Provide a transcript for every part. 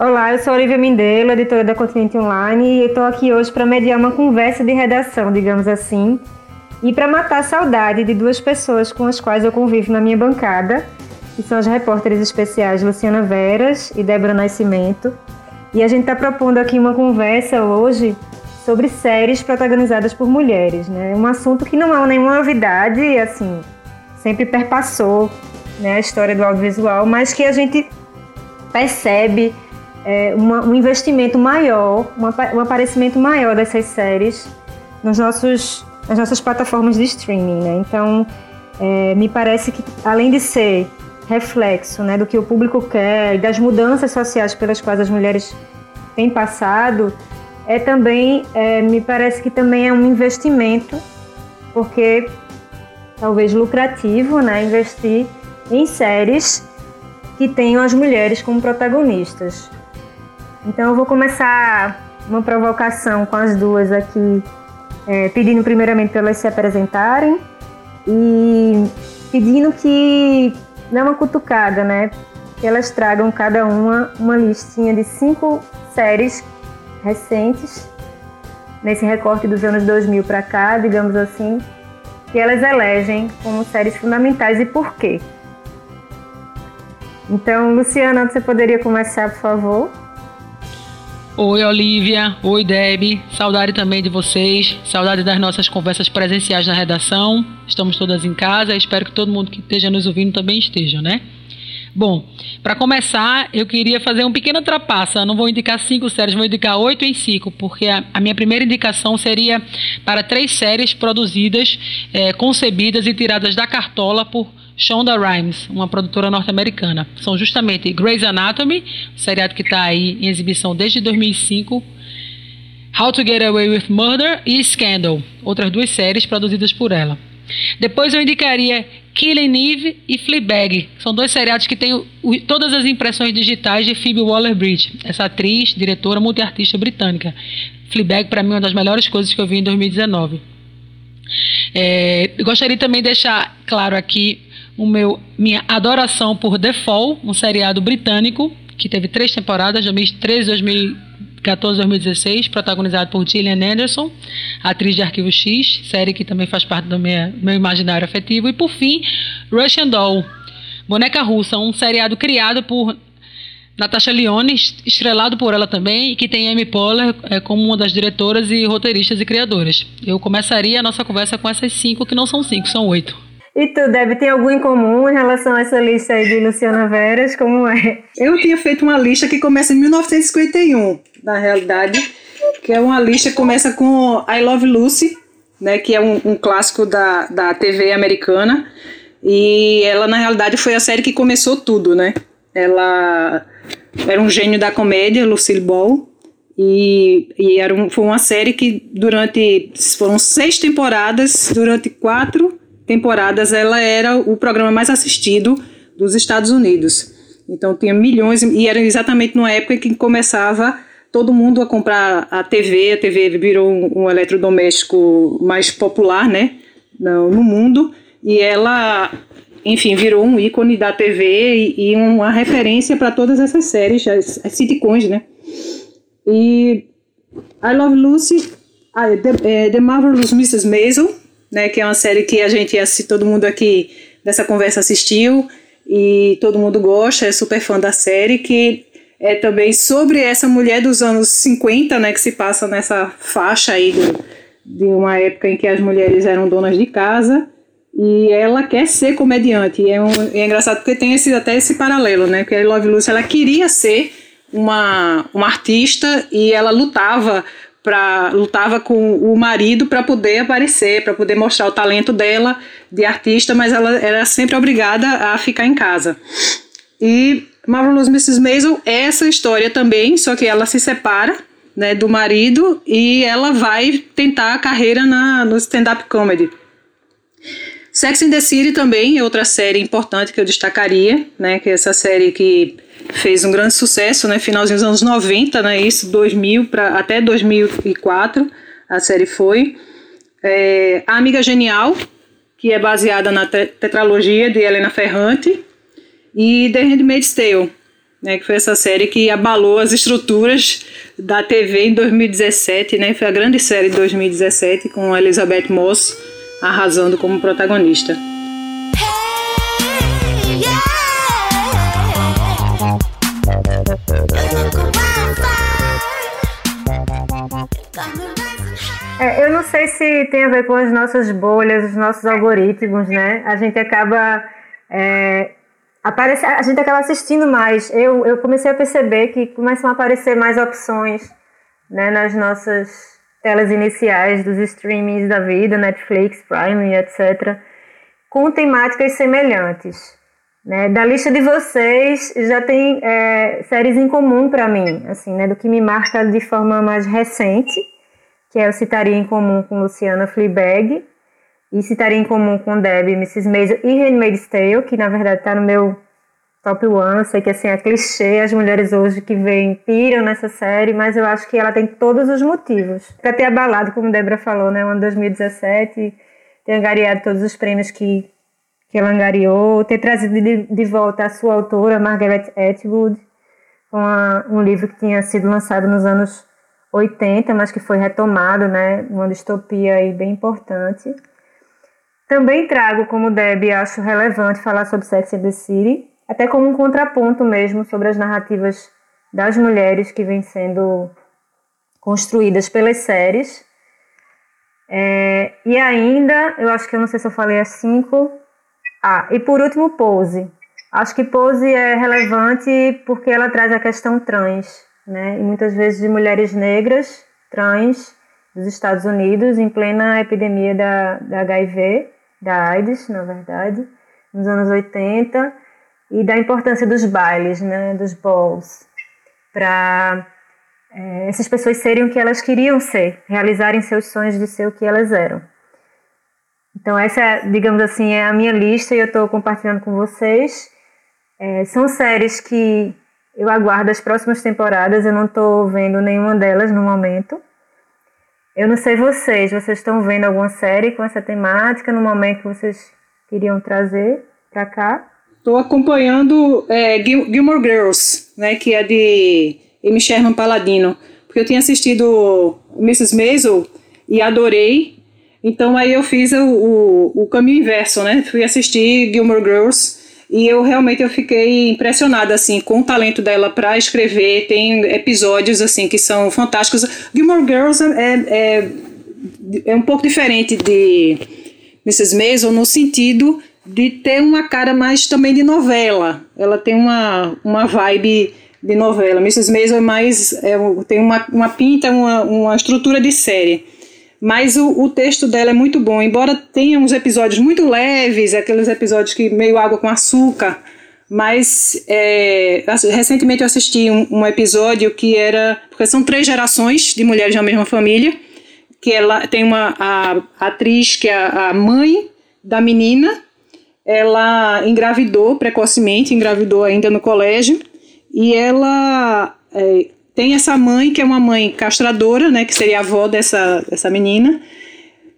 Olá, eu sou Olivia Mindelo, editora da Continente Online, e estou aqui hoje para mediar uma conversa de redação, digamos assim, e para matar a saudade de duas pessoas com as quais eu convivo na minha bancada, que são as repórteres especiais Luciana Veras e Débora Nascimento. E a gente está propondo aqui uma conversa hoje sobre séries protagonizadas por mulheres, né? Um assunto que não é nenhuma novidade, assim, sempre perpassou né, a história do audiovisual, mas que a gente percebe é, uma, um investimento maior, uma, um aparecimento maior dessas séries nos nossos, nas nossas plataformas de streaming. Né? Então, é, me parece que, além de ser reflexo né, do que o público quer e das mudanças sociais pelas quais as mulheres têm passado, é também, é, me parece que também é um investimento, porque talvez lucrativo, né, investir em séries que tenham as mulheres como protagonistas. Então eu vou começar uma provocação com as duas aqui, é, pedindo primeiramente para elas se apresentarem e pedindo que dê uma cutucada, né? Que elas tragam cada uma uma listinha de cinco séries recentes, nesse recorte dos anos 2000 para cá, digamos assim, que elas elegem como séries fundamentais e por quê. Então, Luciana, você poderia começar, por favor? Oi, Olivia. Oi, Deb. Saudade também de vocês. Saudade das nossas conversas presenciais na redação. Estamos todas em casa. Espero que todo mundo que esteja nos ouvindo também esteja, né? Bom, para começar, eu queria fazer um pequeno trapaça. não vou indicar cinco séries, vou indicar oito em cinco, porque a, a, minha primeira indicação seria para três séries produzidas, é, concebidas e tiradas da cartola por Shonda Rhimes, uma produtora norte-americana. São justamente Grey's Anatomy, seriado que está aí em exibição desde 2005, How to Get Away with Murder e Scandal, outras duas séries produzidas por ela. Depois eu indicaria Killing Eve e Fleabag. São dois seriados que têm todas as impressões digitais de Phoebe Waller-Bridge, essa atriz, diretora, multiartista britânica. Fleabag, para mim, é uma das melhores coisas que eu vi em 2019. É, gostaria também de deixar claro aqui o meu, minha adoração por The Fall, um seriado britânico que teve três temporadas, 2013, 2014, 2016, protagonizado por Gillian Anderson, atriz de Arquivo X, série que também faz parte do meu, meu imaginário afetivo. E por fim, Russian Doll, Boneca Russa, um seriado criado por Natasha Lyonne, estrelado por ela também, e que tem Amy Poehler é, como uma das diretoras e roteiristas e criadoras. Eu começaria a nossa conversa com essas cinco, que não são cinco, são oito. E tu, Deb, tem algum em comum em relação a essa lista aí de Luciana Veras? Como é? Eu tinha feito uma lista que começa em 1951, na realidade, que é uma lista que começa com I Love Lucy, né, que é um, um clássico da, da TV americana. E ela, na realidade, foi a série que começou tudo, né? Ela era um gênio da comédia, Lucille Ball, e, e era um, foi uma série que durante foram seis temporadas, durante quatro temporadas, ela era o programa mais assistido dos Estados Unidos. Então tinha milhões, e era exatamente numa época que começava todo mundo a comprar a TV, a TV virou um, um eletrodoméstico mais popular, né, no, no, mundo, e ela, enfim, virou um ícone da TV e, e uma referência para todas essas séries, as, as sitcoms, né. E I Love Lucy, The, é, The Marvelous Mrs. Maisel, né, que é uma série que a gente todo mundo aqui dessa conversa assistiu e todo mundo gosta, é super fã da série, que é também sobre essa mulher dos anos 50, né, que se passa nessa faixa aí de uma época em que as mulheres eram donas de casa e ela quer ser comediante. E é, um, é engraçado porque tem esse, até esse paralelo, né, que a Love Lucy ela queria ser uma, uma artista e ela lutava para lutava com o marido para poder aparecer, para poder mostrar o talento dela de artista, mas ela era sempre obrigada a ficar em casa. E Marvelous Mrs. Maisel essa história também, só que ela se separa né, do marido e ela vai tentar a carreira na, no stand-up comedy. Sex in the City também é outra série importante que eu destacaria, né, que é essa série que fez um grande sucesso, né, finalzinho dos anos 90, né, isso 2000 para até 2004 a série foi. É, a Amiga Genial, que é baseada na te tetralogia de Helena Ferrante, e The Handmaid's Tale, né, que foi essa série que abalou as estruturas da TV em 2017, né, foi a grande série de 2017 com Elizabeth Moss arrasando como protagonista. É, eu não sei se tem a ver com as nossas bolhas, os nossos algoritmos, né? A gente acaba é, aparece, a gente acaba assistindo mais. Eu, eu comecei a perceber que começam a aparecer mais opções né, nas nossas telas iniciais dos streamings da vida, Netflix, Prime, etc., com temáticas semelhantes. Né? Da lista de vocês já tem é, séries em comum para mim, assim, né, do que me marca de forma mais recente, que eu citaria em comum com Luciana Fleabag, e citaria em comum com Debbie, Mrs. Maisel e Handmaid's Tale, que na verdade está no meu top one. Eu sei que assim, é clichê, as mulheres hoje que veem piram nessa série, mas eu acho que ela tem todos os motivos para ter abalado, como Débora falou, né? O ano 2017, ter angariado todos os prêmios que, que ela angariou, ter trazido de, de volta a sua autora, Margaret Atwood, com a, um livro que tinha sido lançado nos anos 80, mas que foi retomado, né? Uma distopia aí bem importante. Também trago, como Deb, acho relevante falar sobre Sex and the City, até como um contraponto mesmo sobre as narrativas das mulheres que vêm sendo construídas pelas séries. É, e ainda, eu acho que eu não sei se eu falei as cinco. Ah, e por último, Pose. Acho que Pose é relevante porque ela traz a questão trans, né? E muitas vezes de mulheres negras, trans, dos Estados Unidos, em plena epidemia da, da HIV da AIDS, na verdade, nos anos 80, e da importância dos bailes, né, dos balls, para é, essas pessoas serem o que elas queriam ser, realizarem seus sonhos de ser o que elas eram. Então essa, digamos assim, é a minha lista e eu estou compartilhando com vocês. É, são séries que eu aguardo as próximas temporadas, eu não estou vendo nenhuma delas no momento. Eu não sei vocês, vocês estão vendo alguma série com essa temática no momento que vocês queriam trazer para cá? Estou acompanhando é, Gilmore Girls, né, que é de Amy Sherman Paladino, porque eu tinha assistido Mrs. Maisel e adorei, então aí eu fiz o, o, o caminho inverso, né, fui assistir Gilmore Girls e eu realmente eu fiquei impressionada assim com o talento dela para escrever. Tem episódios assim que são fantásticos. Gilmore Girls é, é, é um pouco diferente de Mrs. Maisel no sentido de ter uma cara mais também de novela. Ela tem uma, uma vibe de novela. Mrs. Maisel é mais é, tem uma, uma pinta, uma, uma estrutura de série. Mas o, o texto dela é muito bom, embora tenha uns episódios muito leves, aqueles episódios que meio água com açúcar, mas é, recentemente eu assisti um, um, episódio que era. Porque são três gerações de mulheres da mesma família, que ela tem uma a, a atriz que é a, a mãe da menina, ela engravidou precocemente, engravidou ainda no colégio, e ela é, tem essa mãe, que é uma mãe castradora, né, que seria a avó dessa, dessa menina.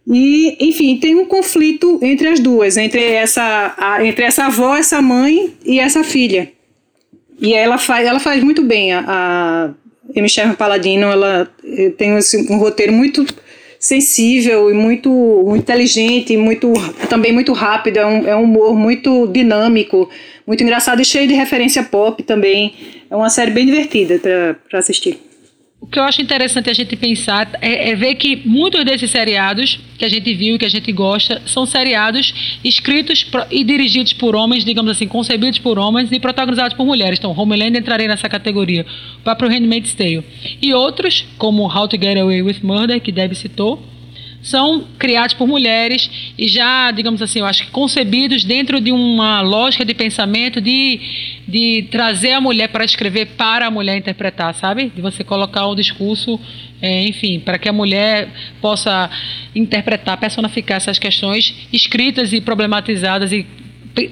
E, enfim, tem um conflito entre as duas, entre essa, a, entre essa avó, essa mãe e essa filha. E ela faz, ela faz muito bem. A, a Sherman Paladino, ela eh, tem um roteiro muito sensível e muito, muito inteligente, muito, também muito rápido, é um, é um humor muito dinâmico, muito engraçado e cheio de referência pop também. É uma série bem divertida para assistir. O que eu acho interessante a gente pensar é, é, ver que muitos desses seriados que a gente viu e que a gente gosta são seriados escritos e dirigidos por homens, digamos assim, concebidos por homens e protagonizados por mulheres. Então, Homeland entraria nessa categoria. O próprio Handmaid's Tale. E outros, como How to Get Away with Murder, que Deb citou, são criados por mulheres e já, digamos assim, eu acho que concebidos dentro de uma lógica de pensamento de, de trazer a mulher para escrever para a mulher interpretar, sabe? De você colocar o discurso, é, enfim, para que a mulher possa interpretar, personificar essas questões escritas e problematizadas e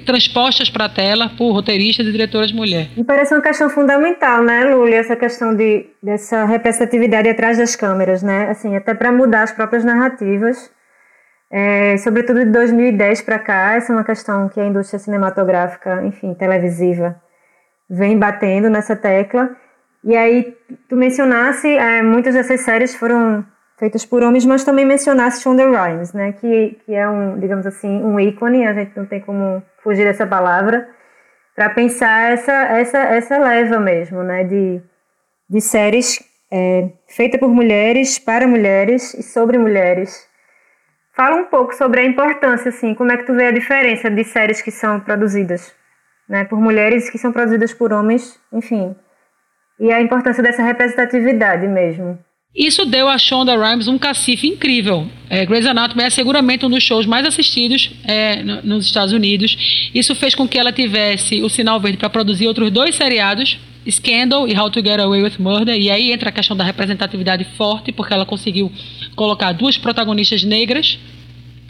transpostas para a tela por roteiristas e diretoras mulheres. Me parece uma questão fundamental, né, Luli, essa questão de, dessa representatividade atrás das câmeras, né, assim, até para mudar as próprias narrativas, é, sobretudo de 2010 para cá, essa é uma questão que a indústria cinematográfica, enfim, televisiva, vem batendo nessa tecla. E aí, tu mencionasse, é, muitas dessas séries foram feitas por homens, mas também mencionaste Shonda Rhimes, né, que, que é um, digamos assim, um ícone, a gente não tem como fugir dessa palavra, para pensar essa, essa, essa leva mesmo, né, de, de séries é, feita por mulheres, para mulheres e sobre mulheres. Fala um pouco sobre a importância, assim, como é que tu vê a diferença de séries que são produzidas né, por mulheres que são produzidas por homens, enfim, e a importância dessa representatividade mesmo. Isso deu a Shonda Rhimes um cacife incrível. É, Grey's Anatomy é seguramente um dos shows mais assistidos é, nos Estados Unidos. Isso fez com que ela tivesse o sinal verde para produzir outros dois seriados, Scandal e How to Get Away with Murder. E aí entra a questão da representatividade forte, porque ela conseguiu colocar duas protagonistas negras.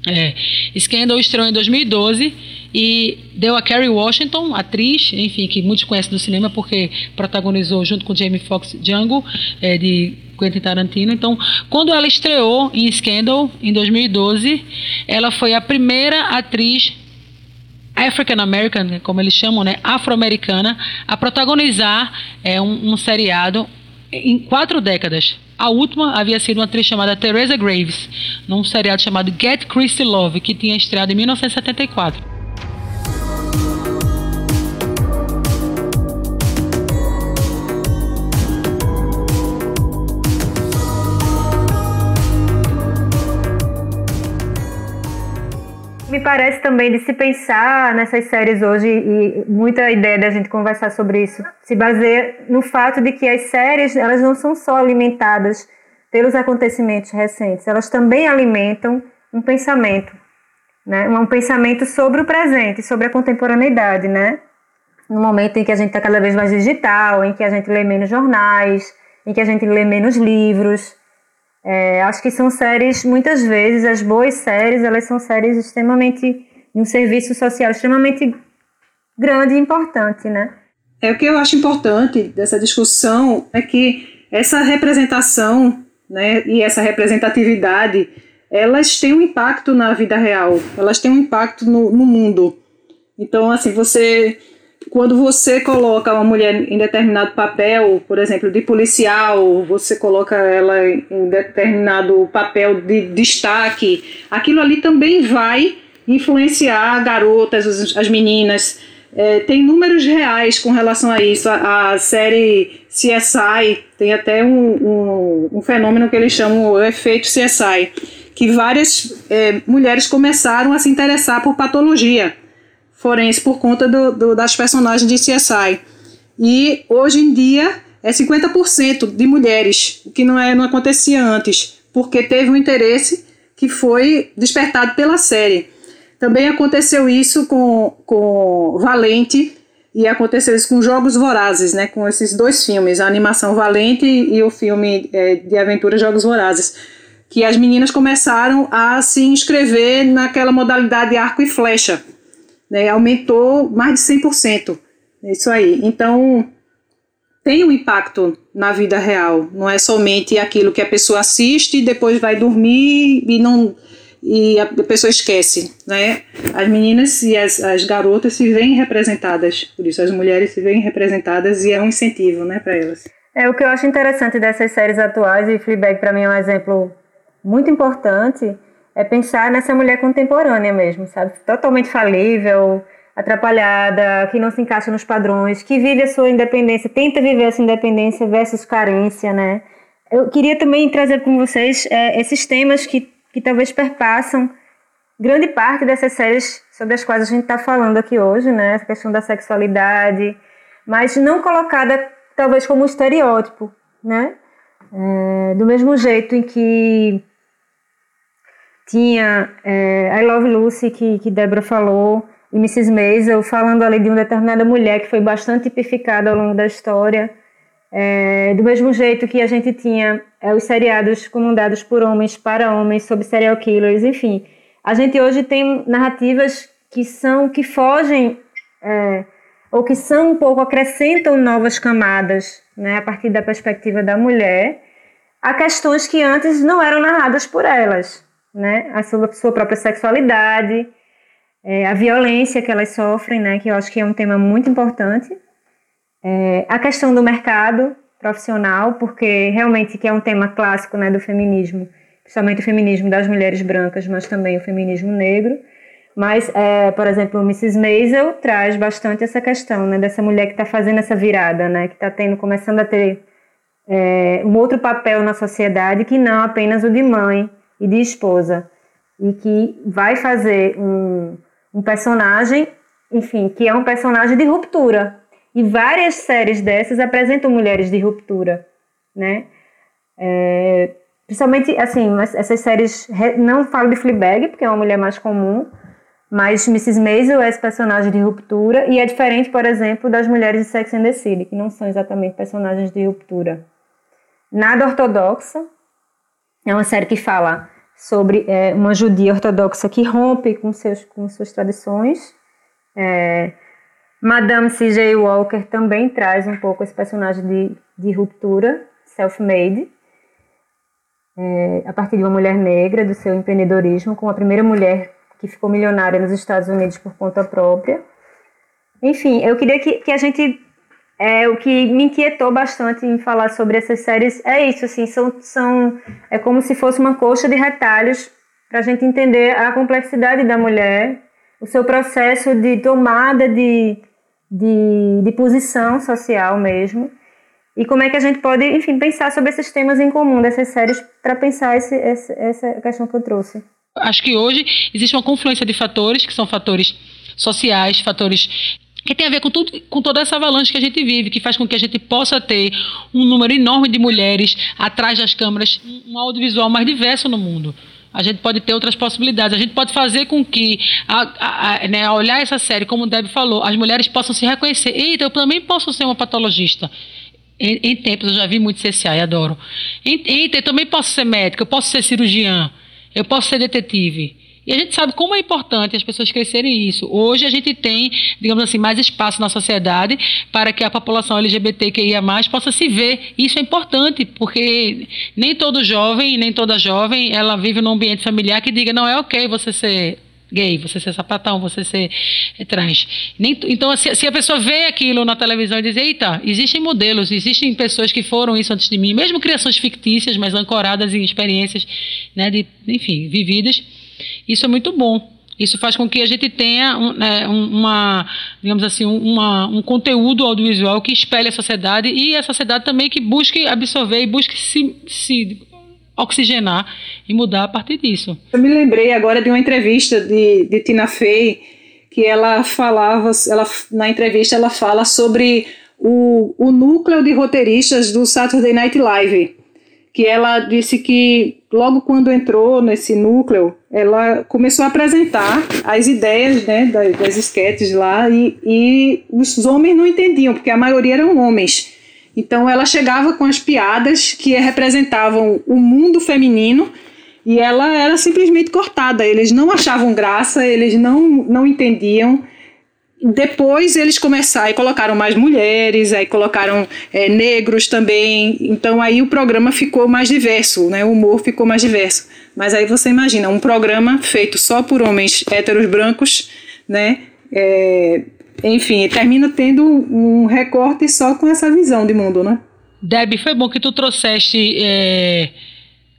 É, Scandal estreou em 2012 e deu a Kerry Washington, atriz, enfim, que muitos conhecem do cinema porque protagonizou junto com Jamie Foxx Django, é, de Quentin Tarantino. Então, quando ela estreou em Scandal, em 2012, ela foi a primeira atriz African American, como eles chamam, né, afro-americana, a protagonizar é, um, um seriado em quatro décadas. A última havia sido uma atriz chamada Teresa Graves, num seriado chamado Get Christy Love, que tinha estreado em 1974. Me parece também de se pensar nessas séries hoje, e muita ideia da gente conversar sobre isso, se baseia no fato de que as séries elas não são só alimentadas pelos acontecimentos recentes, elas também alimentam um pensamento, né? um pensamento sobre o presente, sobre a contemporaneidade, né? No momento em que a gente está cada vez mais digital, em que a gente lê menos jornais, em que a gente lê menos livros, é, acho que são séries, muitas vezes, as boas séries, elas são séries extremamente, um serviço social extremamente grande e importante, né? É o que eu acho importante dessa discussão é que essa representação, né, e essa representatividade, elas têm um impacto na vida real, elas têm um impacto no, no mundo. Então, assim, você quando você coloca uma mulher em determinado papel, por exemplo, de policial, você coloca ela em determinado papel de destaque, aquilo ali também vai influenciar garotas, as, as meninas. É, tem números reais com relação a isso. A, a série CSI tem até um, um, um, fenômeno que eles chamam o efeito CSI, que várias é, mulheres começaram a se interessar por patologia forense por conta do, do, das personagens de CSI. E hoje em dia é 50% de mulheres, o que não, é, não acontecia antes, porque teve um interesse que foi despertado pela série. Também aconteceu isso com, com Valente e aconteceu isso com Jogos Vorazes, né, com esses dois filmes, a animação Valente e o filme é, de aventura Jogos Vorazes, que as meninas começaram a se inscrever naquela modalidade arco e flecha, né, aumentou mais de 100%. Isso aí. Então, tem um impacto na vida real, não é somente aquilo que a pessoa assiste e depois vai dormir e não e a pessoa esquece, né? As meninas e as, as garotas se veem representadas, por isso as mulheres se veem representadas e é um incentivo, né, para elas. É o que eu acho interessante dessas séries atuais e Fleabag para mim é um exemplo muito importante é pensar nessa mulher contemporânea mesmo, sabe? Totalmente falível, atrapalhada, que não se encaixa nos padrões, que vive a sua independência, tenta viver essa independência versus carência, né? Eu queria também trazer com vocês é, esses temas que, que talvez perpassam grande parte dessas séries sobre as quais a gente está falando aqui hoje, né? Essa questão da sexualidade, mas não colocada talvez como um estereótipo, né? É, do mesmo jeito em que tinha é, I Love Lucy, que, que Débora falou, e Mrs. Maisel, falando ali de uma determinada mulher que foi bastante tipificada ao longo da história. É, do mesmo jeito que a gente tinha é, os seriados comandados por homens para homens sobre serial killers, enfim. A gente hoje tem narrativas que são que fogem é, ou que são um pouco acrescentam novas camadas, né, a partir da perspectiva da mulher, a questões que antes não eram narradas por elas né, a sua, sua própria sexualidade, é, a violência que elas sofrem, né, que eu acho que é um tema muito importante. É, a questão do mercado profissional, porque realmente que é um tema clássico né, do feminismo, principalmente o feminismo das mulheres brancas, mas também o feminismo negro. Mas, é, por exemplo, Mrs. Maisel traz bastante essa questão, né, dessa mulher que está fazendo essa virada, né, que está tendo, começando a ter é, um outro papel na sociedade que não apenas o de mãe e de esposa, e que vai fazer um, um personagem, enfim, que é um personagem de ruptura. E várias séries dessas apresentam mulheres de ruptura, né? É, principalmente, assim, essas séries, não falo de Fleabag, porque é uma mulher mais comum, mas Mrs. Maisel é esse personagem de ruptura e é diferente, por exemplo, das mulheres de Sex and the City, que não são exatamente personagens de ruptura. Nada ortodoxa. É uma série que fala sobre é, uma judia ortodoxa que rompe com, seus, com suas tradições. É, Madame C.J. Walker também traz um pouco esse personagem de, de ruptura, self-made, é, a partir de uma mulher negra, do seu empreendedorismo, com a primeira mulher que ficou milionária nos Estados Unidos por conta própria. Enfim, eu queria que, que a gente. É, o que me inquietou bastante em falar sobre essas séries é isso, assim, são, são é como se fosse uma coxa de retalhos para a gente entender a complexidade da mulher, o seu processo de tomada de, de, de posição social mesmo, e como é que a gente pode, enfim, pensar sobre esses temas em comum dessas séries para pensar esse, esse, essa questão que eu trouxe. Acho que hoje existe uma confluência de fatores, que são fatores sociais, fatores que tem a ver com, tudo, com toda essa avalanche que a gente vive, que faz com que a gente possa ter um número enorme de mulheres atrás das câmeras, um audiovisual mais diverso no mundo. A gente pode ter outras possibilidades. A gente pode fazer com que, a, a, né, olhar essa série, como o Deb falou, as mulheres possam se reconhecer. Eita, eu também posso ser uma patologista. Em, em tempos, eu já vi muito CCA e adoro. Eita, eu também posso ser médica, eu posso ser cirurgiã eu posso ser detetive. E a gente sabe como é importante as pessoas crescerem isso. Hoje a gente tem, digamos assim, mais espaço na sociedade para que a população LGBTQIA+, possa se ver. Isso é importante, porque nem todo jovem, nem toda jovem, ela vive num ambiente familiar que diga, não é ok você ser gay, você ser sapatão, você ser trans. Nem, então, se, se, a pessoa vê aquilo na televisão e diz, eita, existem modelos, existem pessoas que foram isso antes de mim, mesmo criações fictícias, mas ancoradas em experiências, né, de, enfim, vividas, isso é muito bom. Isso faz com que a gente tenha um, né, uma, digamos assim, uma, um conteúdo audiovisual que espelhe a sociedade e a sociedade também que busque absorver e busque se, se oxigenar e mudar a partir disso. Eu me lembrei agora de uma entrevista de, de Tina Fey, que ela falava, ela, na entrevista ela fala sobre o, o núcleo de roteiristas do Saturday Night Live, que ela disse que logo quando entrou nesse núcleo, ela começou a apresentar as ideias né, das, das esquetes lá e, e os homens não entendiam, porque a maioria eram homens. Então ela chegava com as piadas que representavam o mundo feminino e ela era simplesmente cortada. Eles não achavam graça, eles não, não entendiam. Depois eles começaram e colocaram mais mulheres, aí colocaram é, negros também. Então aí o programa ficou mais diverso, né? O humor ficou mais diverso. Mas aí você imagina um programa feito só por homens héteros brancos, né? É, enfim, termina tendo um recorte só com essa visão de mundo, né? Deb, foi bom que tu trouxeste é,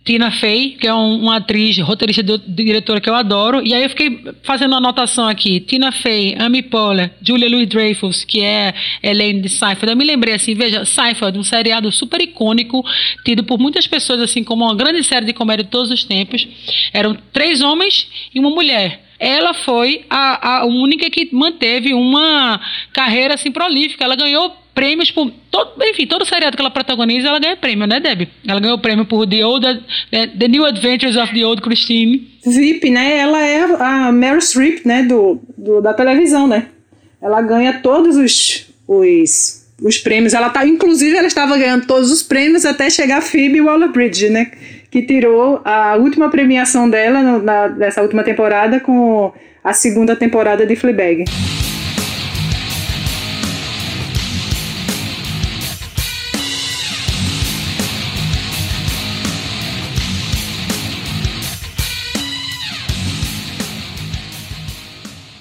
Tina Fey, que é um, uma atriz, roteirista e diretora que eu adoro, e aí eu fiquei fazendo uma anotação aqui, Tina Fey, Amy Poehler, Julia Louis-Dreyfus, que é Elaine de Seinfeld, eu me lembrei assim, veja, Seinfeld, um seriado super icônico, tido por muitas pessoas assim como uma grande série de comédia de todos os tempos, eram três homens e uma mulher, ela foi a, a única que manteve uma carreira assim prolífica. Ela ganhou prêmios por. Todo, enfim, todo seriado que ela protagoniza, ela ganha prêmio, né, Debbie? Ela ganhou prêmio por The, Old, the, the New Adventures of the Old Christine. VIP, né? Ela é a Meryl Streep, né? Do, do, da televisão, né? Ela ganha todos os, os, os prêmios. Ela tá, inclusive, ela estava ganhando todos os prêmios até chegar a Phoebe Waller-Bridge, né? que tirou a última premiação dela no, na, nessa última temporada com a segunda temporada de Fleabag.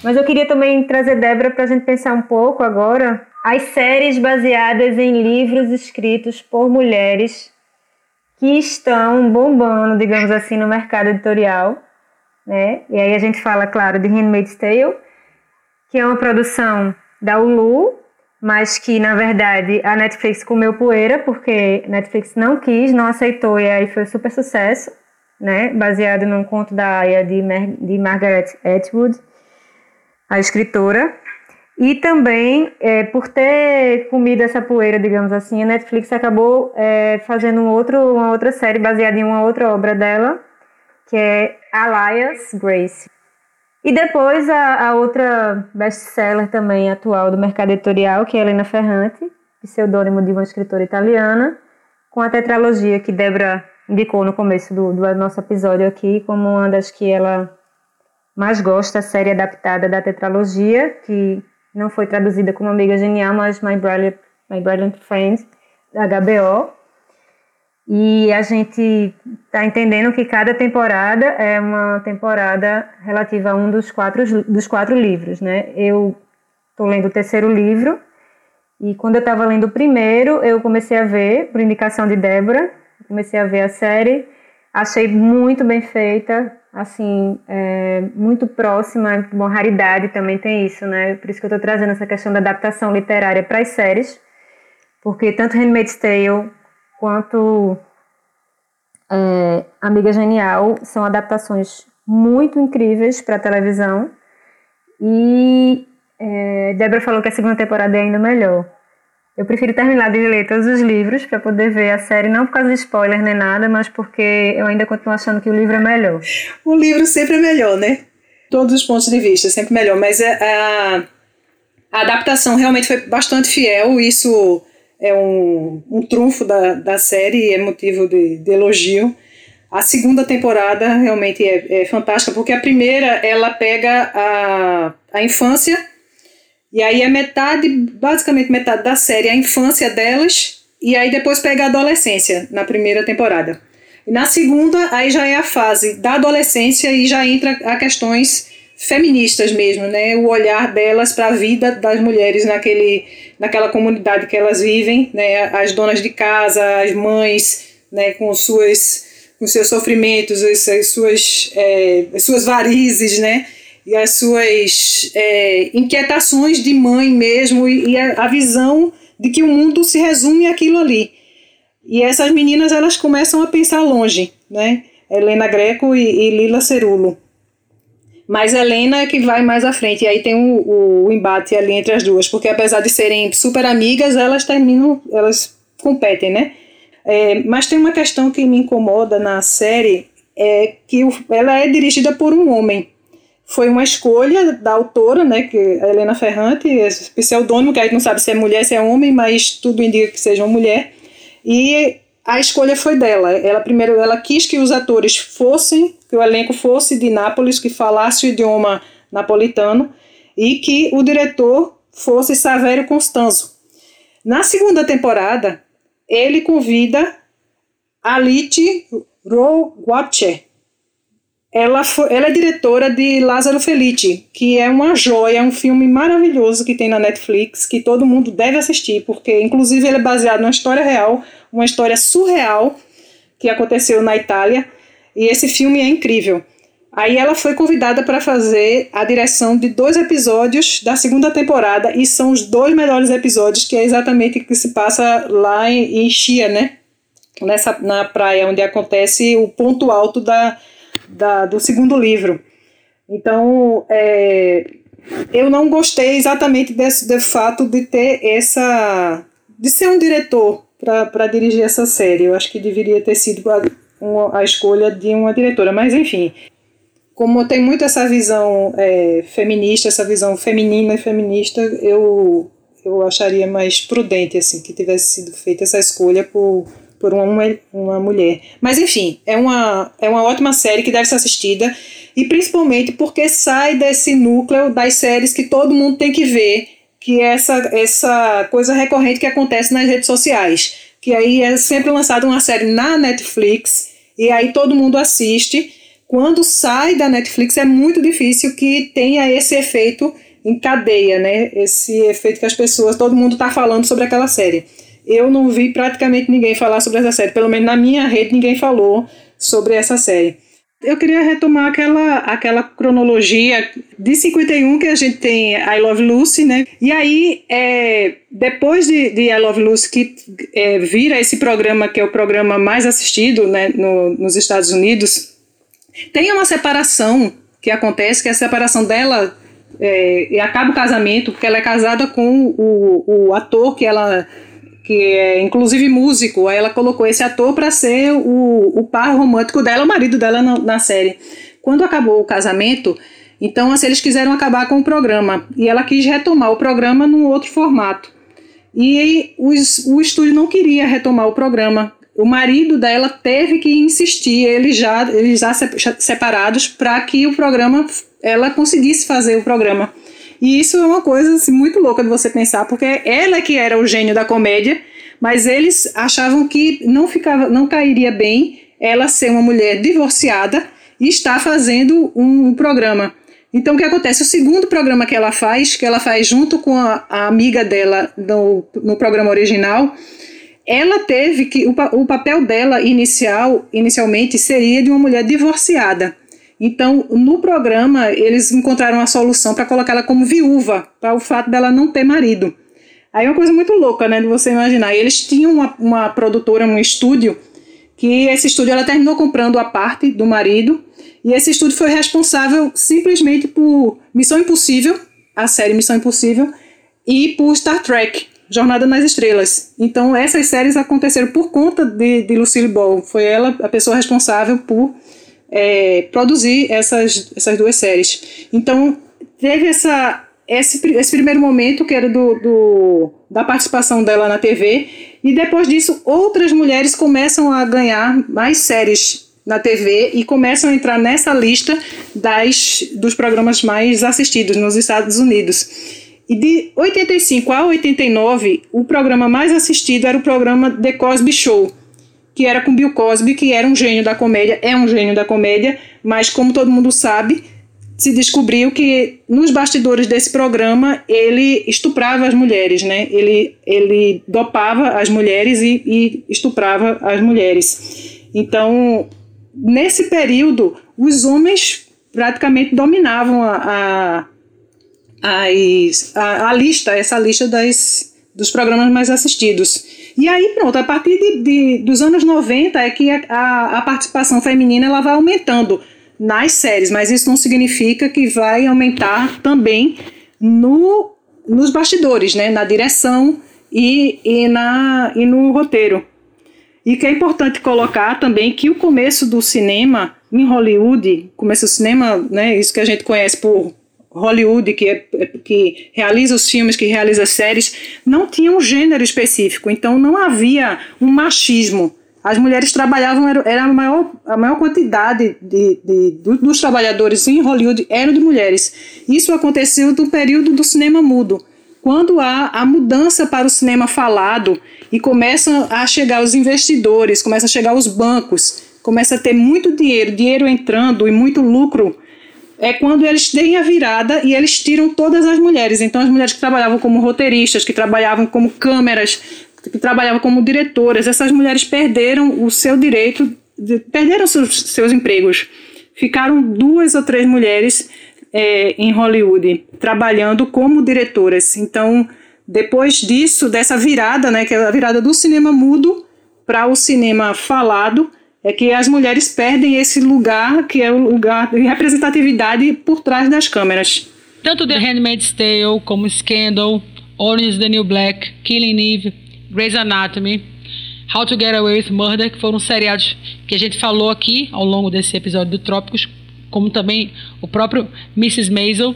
Mas eu queria também trazer Débora para a gente pensar um pouco agora as séries baseadas em livros escritos por mulheres que estão bombando, digamos assim, no mercado editorial. Né? E aí a gente fala, claro, de Handmaid's Tale, que é uma produção da Hulu, mas que, na verdade, a Netflix comeu poeira, porque Netflix não quis, não aceitou, e aí foi super sucesso, né? baseado num conto da Aya de, Mar de Margaret Atwood, a escritora. E também, é, por ter comido essa poeira, digamos assim, a Netflix acabou é, fazendo um outro, uma outra série baseada em uma outra obra dela, que é Alias Grace. E depois a, a outra best-seller também atual do mercado editorial, que é Helena Ferrante, pseudônimo de uma escritora italiana, com a tetralogia que Débora indicou no começo do, do nosso episódio aqui, como uma das que ela mais gosta, a série adaptada da tetralogia, que não foi traduzida como Amiga Genial, mas My Brilliant, My Brilliant Friend, da HBO. E a gente está entendendo que cada temporada é uma temporada relativa a um dos quatro, dos quatro livros, né? Eu estou lendo o terceiro livro e quando eu estava lendo o primeiro, eu comecei a ver, por indicação de Débora, comecei a ver a série, achei muito bem feita, assim, é, muito próxima, uma raridade também tem isso, né? Por isso que eu estou trazendo essa questão da adaptação literária para as séries, porque tanto Handmaid's Tale quanto é, Amiga Genial são adaptações muito incríveis para televisão. E é, Débora falou que a segunda temporada é ainda melhor. Eu prefiro terminar de ler todos os livros para poder ver a série, não por causa de spoiler nem nada, mas porque eu ainda continuo achando que o livro é melhor. O livro sempre é melhor, né? Todos os pontos de vista, sempre melhor. Mas é, a, a adaptação realmente foi bastante fiel. Isso é um, um trunfo da, da série e é motivo de, de elogio. A segunda temporada realmente é, é, fantástica, porque a primeira ela pega a, a infância, e aí é metade, basicamente metade da série, a infância delas, e aí depois pega a adolescência na primeira temporada. E na segunda, aí já é a fase da adolescência e já entra a questões feministas mesmo, né? O olhar delas para a vida das mulheres naquele, naquela comunidade que elas vivem, né? As donas de casa, as mães, né? Com suas, com seus sofrimentos, as, as suas, é, as suas varizes, né? E as suas é, inquietações de mãe mesmo e, e a, a visão de que o mundo se resume àquilo ali. E essas meninas elas começam a pensar longe, né? Helena Greco e, e Lila Cerulo. Mas Helena é que vai mais à frente. E aí tem o, o embate ali entre as duas, porque apesar de serem super amigas, elas terminam, elas competem, né? É, mas tem uma questão que me incomoda na série, é que o, ela é dirigida por um homem. Foi uma escolha da autora, né, que é Helena Ferrante, esse pseudônimo, que a gente não sabe se é mulher, se é homem, mas tudo indica que seja uma mulher. E a escolha foi dela. Ela primeiro ela quis que os atores fossem, que o elenco fosse de Nápoles, que falasse o idioma napolitano e que o diretor fosse Savério Constanzo. Na segunda temporada, ele convida Alice Roguache. Ela, foi, ela é diretora de Lázaro Felice, que é uma joia, é um filme maravilhoso que tem na Netflix, que todo mundo deve assistir, porque inclusive ele é baseado numa história real uma história surreal que aconteceu na Itália, e esse filme é incrível. Aí ela foi convidada para fazer a direção de dois episódios da segunda temporada, e são os dois melhores episódios, que é exatamente o que se passa lá em, em Chia, né? Nessa, na praia, onde acontece o ponto alto da, da, do segundo livro. Então, é, eu não gostei exatamente desse, do fato de ter essa. de ser um diretor para dirigir essa série. Eu acho que deveria ter sido a, uma, a escolha de uma diretora, mas enfim. Como tem muito essa visão é, feminista, essa visão feminina e feminista, eu, eu acharia mais prudente assim que tivesse sido feita essa escolha por, por uma, uma mulher. Mas enfim, é uma, é uma ótima série que deve ser assistida e principalmente porque sai desse núcleo das séries que todo mundo tem que ver que é essa, essa coisa recorrente que acontece nas redes sociais. Que aí é sempre lançada uma série na Netflix e aí todo mundo assiste. Quando sai da Netflix é muito difícil que tenha esse efeito encadeia, né? Esse efeito que as pessoas, todo mundo está falando sobre aquela série. Eu não vi praticamente ninguém falar sobre essa série, pelo menos na minha rede ninguém falou sobre essa série. Eu queria retomar aquela, aquela cronologia de 51 que a gente tem I Love Lucy, né? E aí, é, depois de, de I Love Lucy, que é, vira esse programa, que é o programa mais assistido né, no, nos Estados Unidos, tem uma separação que acontece, que é a separação dela é, e acaba o casamento, porque ela é casada com o, o ator que ela que é inclusive músico, aí ela colocou esse ator para ser o, o par romântico dela, o marido dela na, na série. Quando acabou o casamento, então assim, eles quiseram acabar com o programa e ela quis retomar o programa num outro formato. E os, o estúdio não queria retomar o programa. O marido dela teve que insistir, eles já, eles já separados, para que o programa ela conseguisse fazer o programa. E isso é uma coisa assim, muito louca de você pensar, porque ela que era o gênio da comédia, mas eles achavam que não ficava, não cairia bem ela ser uma mulher divorciada e estar fazendo um, programa. Então o que acontece? O segundo programa que ela faz, que ela faz junto com a, a amiga dela no, no programa original, ela teve que o, o papel dela inicial inicialmente seria de uma mulher divorciada. Então, no programa, eles encontraram a solução para colocar ela como viúva, para o fato dela não ter marido. Aí é uma coisa muito louca, né, de você imaginar. eles tinham uma, uma produtora, um estúdio, que esse estúdio ela terminou comprando a parte do marido, e esse estúdio foi responsável simplesmente por Missão Impossível, a série Missão Impossível, e por Star Trek, Jornada nas Estrelas. Então, essas séries aconteceram por conta de, de Lucille Ball. Foi ela a pessoa responsável por é, produzir essas, essas duas séries. Então, teve essa, esse, esse primeiro momento, que era do, do, da participação dela na TV, e depois disso, outras mulheres começam a ganhar mais séries na TV e começam a entrar nessa lista das, dos programas mais assistidos nos Estados Unidos. E de 85 a 89, o programa mais assistido era o programa The Cosby Show, que era com Bill Cosby, que era um gênio da comédia, é um gênio da comédia, mas como todo mundo sabe, se descobriu que nos bastidores desse programa ele estuprava as mulheres, né? Ele, ele dopava as mulheres e, e estuprava as mulheres. Então, nesse período, os homens praticamente dominavam a, a, a, a lista, essa lista das, dos programas mais assistidos. E aí, pronto, a partir de, de dos anos 90 é que a, a participação feminina ela vai aumentando nas séries, mas isso não significa que vai aumentar também no, nos bastidores, né, na direção e, e, na, e no roteiro. E que é importante colocar também que o começo do cinema em Hollywood, começo do cinema, né, isso que a gente conhece por Hollywood, que, é, que realiza os filmes, que realiza as séries, não tinha um gênero específico, então não havia um machismo. As mulheres trabalhavam, era, era a, maior, a maior quantidade de, de, dos trabalhadores em Hollywood eram de mulheres. Isso aconteceu no período do cinema mudo, quando há a mudança para o cinema falado e começam a chegar os investidores, começam a chegar os bancos, começa a ter muito dinheiro, dinheiro entrando e muito lucro é quando eles têm a virada e eles tiram todas as mulheres. Então, as mulheres que trabalhavam como roteiristas, que trabalhavam como câmeras, que trabalhavam como diretoras, essas mulheres perderam o seu direito, de, perderam seus, seus empregos. Ficaram duas ou três mulheres é, em Hollywood trabalhando como diretoras. Então, depois disso, dessa virada, né, que é a virada do cinema mudo para o cinema falado, é que as mulheres perdem esse lugar que é o lugar de representatividade por trás das câmeras. Tanto The Handmaid's Tale como Scandal, Orange is the New Black, Killing Eve, Grey's Anatomy, How to Get Away with Murder, que foram seriados que a gente falou aqui ao longo desse episódio do Trópicos, como também o próprio Mrs. Maisel,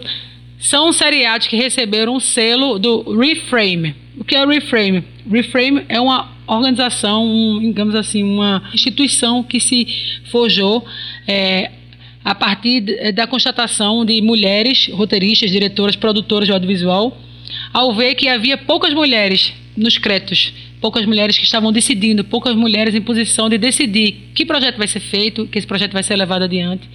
são seriados que receberam o selo do Reframe. O que é o Reframe? Reframe é uma organização, um, digamos assim, uma instituição que se forjou é, a partir da constatação de mulheres roteiristas, diretoras, produtoras de audiovisual, ao ver que havia poucas mulheres nos créditos, poucas mulheres que estavam decidindo, poucas mulheres em posição de decidir que projeto vai ser feito, que esse projeto vai ser levado adiante.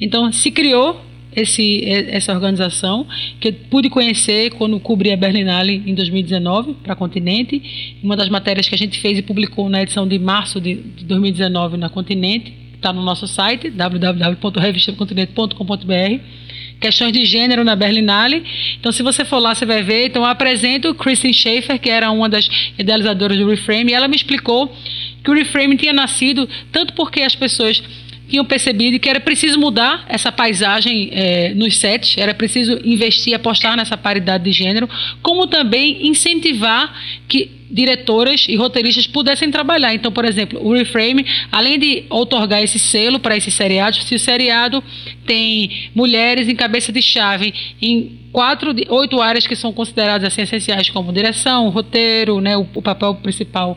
Então se criou esse, essa organização, que eu pude conhecer quando cobri a Berlinale em 2019 para Continente. Uma das matérias que a gente fez e publicou na edição de março de 2019 na Continente, está no nosso site, www.revistacontinente.com.br questões de gênero na Berlinale. Então, se você for lá, você vai ver. Então, eu apresento Kristen Schaefer, que era uma das idealizadoras do Reframe, e ela me explicou que o Reframe tinha nascido tanto porque as pessoas tinham percebido que era preciso mudar essa paisagem é, nos sets, era preciso investir, apostar nessa paridade de gênero, como também incentivar que diretoras e roteiristas pudessem trabalhar. Então, por exemplo, o Reframe, além de otorgar esse selo para esses seriados, se o seriado tem mulheres em cabeça de chave em quatro, oito áreas que são consideradas assim, essenciais, como direção, roteiro, né, o, o papel principal,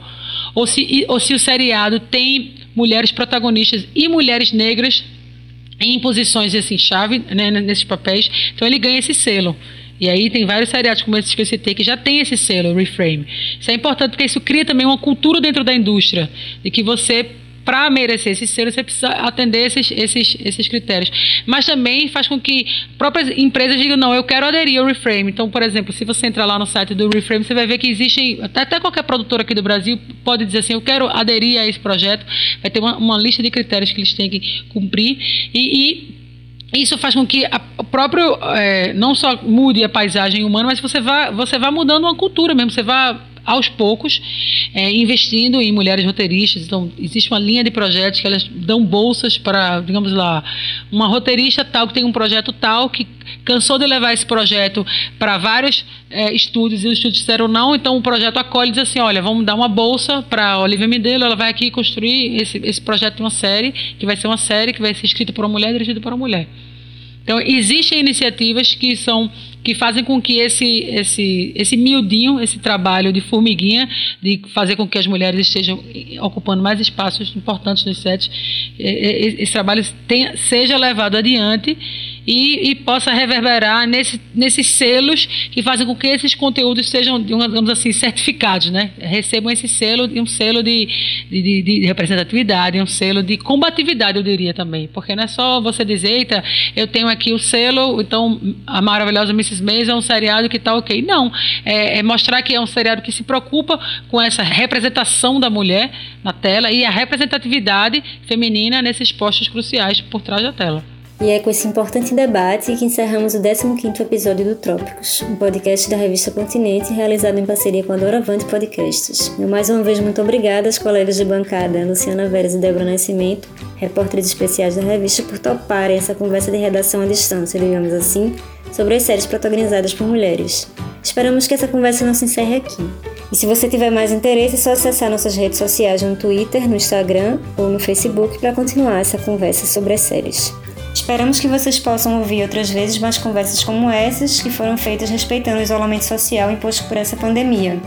ou se, ou se o seriado tem mulheres protagonistas e mulheres negras em posições assim chave né, nesses papéis. Então ele ganha esse selo. E aí tem vários seriados como esses que eu citei que já tem esse selo, Reframe. Isso é importante porque isso cria também uma cultura dentro da indústria de que você para merecer esse selo, você precisa atender esses, esses, esses critérios. Mas também faz com que próprias empresas digam, não, eu quero aderir ao Reframe. Então, por exemplo, se você entrar lá no site do Reframe, você vai ver que existem, até, até qualquer produtor aqui do Brasil pode dizer assim, eu quero aderir a esse projeto. Vai ter uma, uma lista de critérios que eles têm que cumprir. e, e isso faz com que o próprio é, não só mude a paisagem humana, mas você vá, você vá mudando uma cultura mesmo, você vá aos poucos, é, investindo em mulheres roteiristas. Então, existe uma linha de projetos que elas dão bolsas para, digamos lá, uma roteirista tal que tem um projeto tal que cansou de levar esse projeto para vários é, estúdios e os estúdios disseram não, então o projeto acolhe e diz assim, olha, vamos dar uma bolsa para Olivia Medelo, ela vai aqui construir esse, esse projeto de uma série, que vai ser uma série que vai ser escrita por uma mulher, dirigida por uma mulher. Então, existem iniciativas que são que fazem com que esse, esse, esse miudinho, esse trabalho de formiguinha, de fazer com que as mulheres estejam ocupando mais espaços importantes nos sets, esse trabalho tenha, seja levado adiante e, e, possa reverberar nesse, nesses selos que fazem com que esses conteúdos sejam, digamos assim, certificados, né? Recebam esse selo, um selo de, de, de, representatividade, um selo de combatividade, eu diria também. Porque não é só você dizer, eita, eu tenho aqui o selo, então a maravilhosa Mrs. Maisel é um seriado que está ok. Não, é, é mostrar que é um seriado que se preocupa com essa representação da mulher na tela e a representatividade feminina nesses postos cruciais por trás da tela. E é com esse importante debate que encerramos o 15º episódio do Trópicos, um podcast da revista Continente realizado em parceria com a Doravante Podcasts. Eu mais uma vez muito obrigada às colegas de bancada Luciana Veres e Débora Nascimento, repórteres especiais da revista, por toparem essa conversa de redação à distância, digamos assim, sobre as séries protagonizadas por mulheres. Esperamos que essa conversa não se encerre aqui. E se você tiver mais interesse, é só acessar nossas redes sociais no Twitter, no Instagram ou no Facebook para continuar essa conversa sobre as séries. Esperamos que vocês possam ouvir outras vezes mais conversas como essas, que foram feitas respeitando o isolamento social imposto por essa pandemia.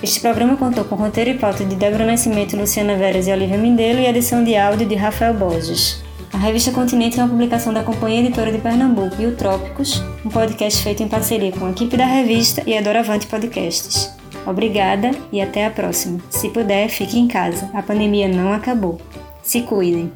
Este programa contou com roteiro e pauta de Débora Nascimento, Luciana Veras e Olivia Mindelo e edição de áudio de Rafael Borges. A revista Continente é uma publicação da Companhia Editora de Pernambuco e o Trópicos, um podcast feito em parceria com a equipe da revista e a Doravante Podcasts. Obrigada e até a próxima. Se puder, fique em casa. A pandemia não acabou. Se cuidem.